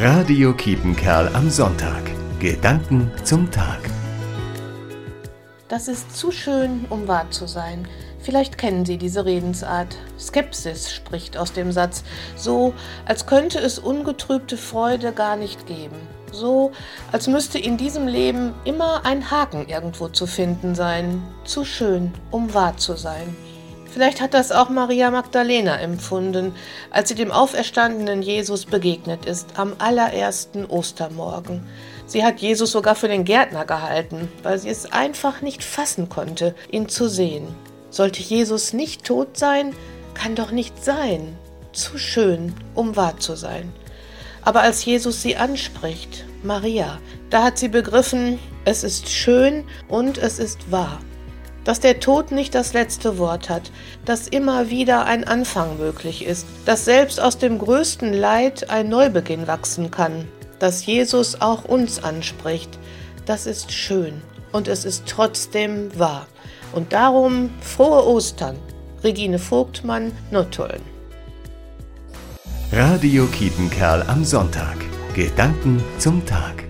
Radio Kiepenkerl am Sonntag. Gedanken zum Tag. Das ist zu schön, um wahr zu sein. Vielleicht kennen Sie diese Redensart. Skepsis spricht aus dem Satz, so als könnte es ungetrübte Freude gar nicht geben. So als müsste in diesem Leben immer ein Haken irgendwo zu finden sein. Zu schön, um wahr zu sein. Vielleicht hat das auch Maria Magdalena empfunden, als sie dem auferstandenen Jesus begegnet ist am allerersten Ostermorgen. Sie hat Jesus sogar für den Gärtner gehalten, weil sie es einfach nicht fassen konnte, ihn zu sehen. Sollte Jesus nicht tot sein, kann doch nicht sein. Zu schön, um wahr zu sein. Aber als Jesus sie anspricht, Maria, da hat sie begriffen, es ist schön und es ist wahr dass der Tod nicht das letzte Wort hat, dass immer wieder ein Anfang möglich ist, dass selbst aus dem größten Leid ein Neubeginn wachsen kann, dass Jesus auch uns anspricht. Das ist schön und es ist trotzdem wahr. Und darum frohe Ostern. Regine Vogtmann, Nottuln. Radio Kietenkerl am Sonntag. Gedanken zum Tag.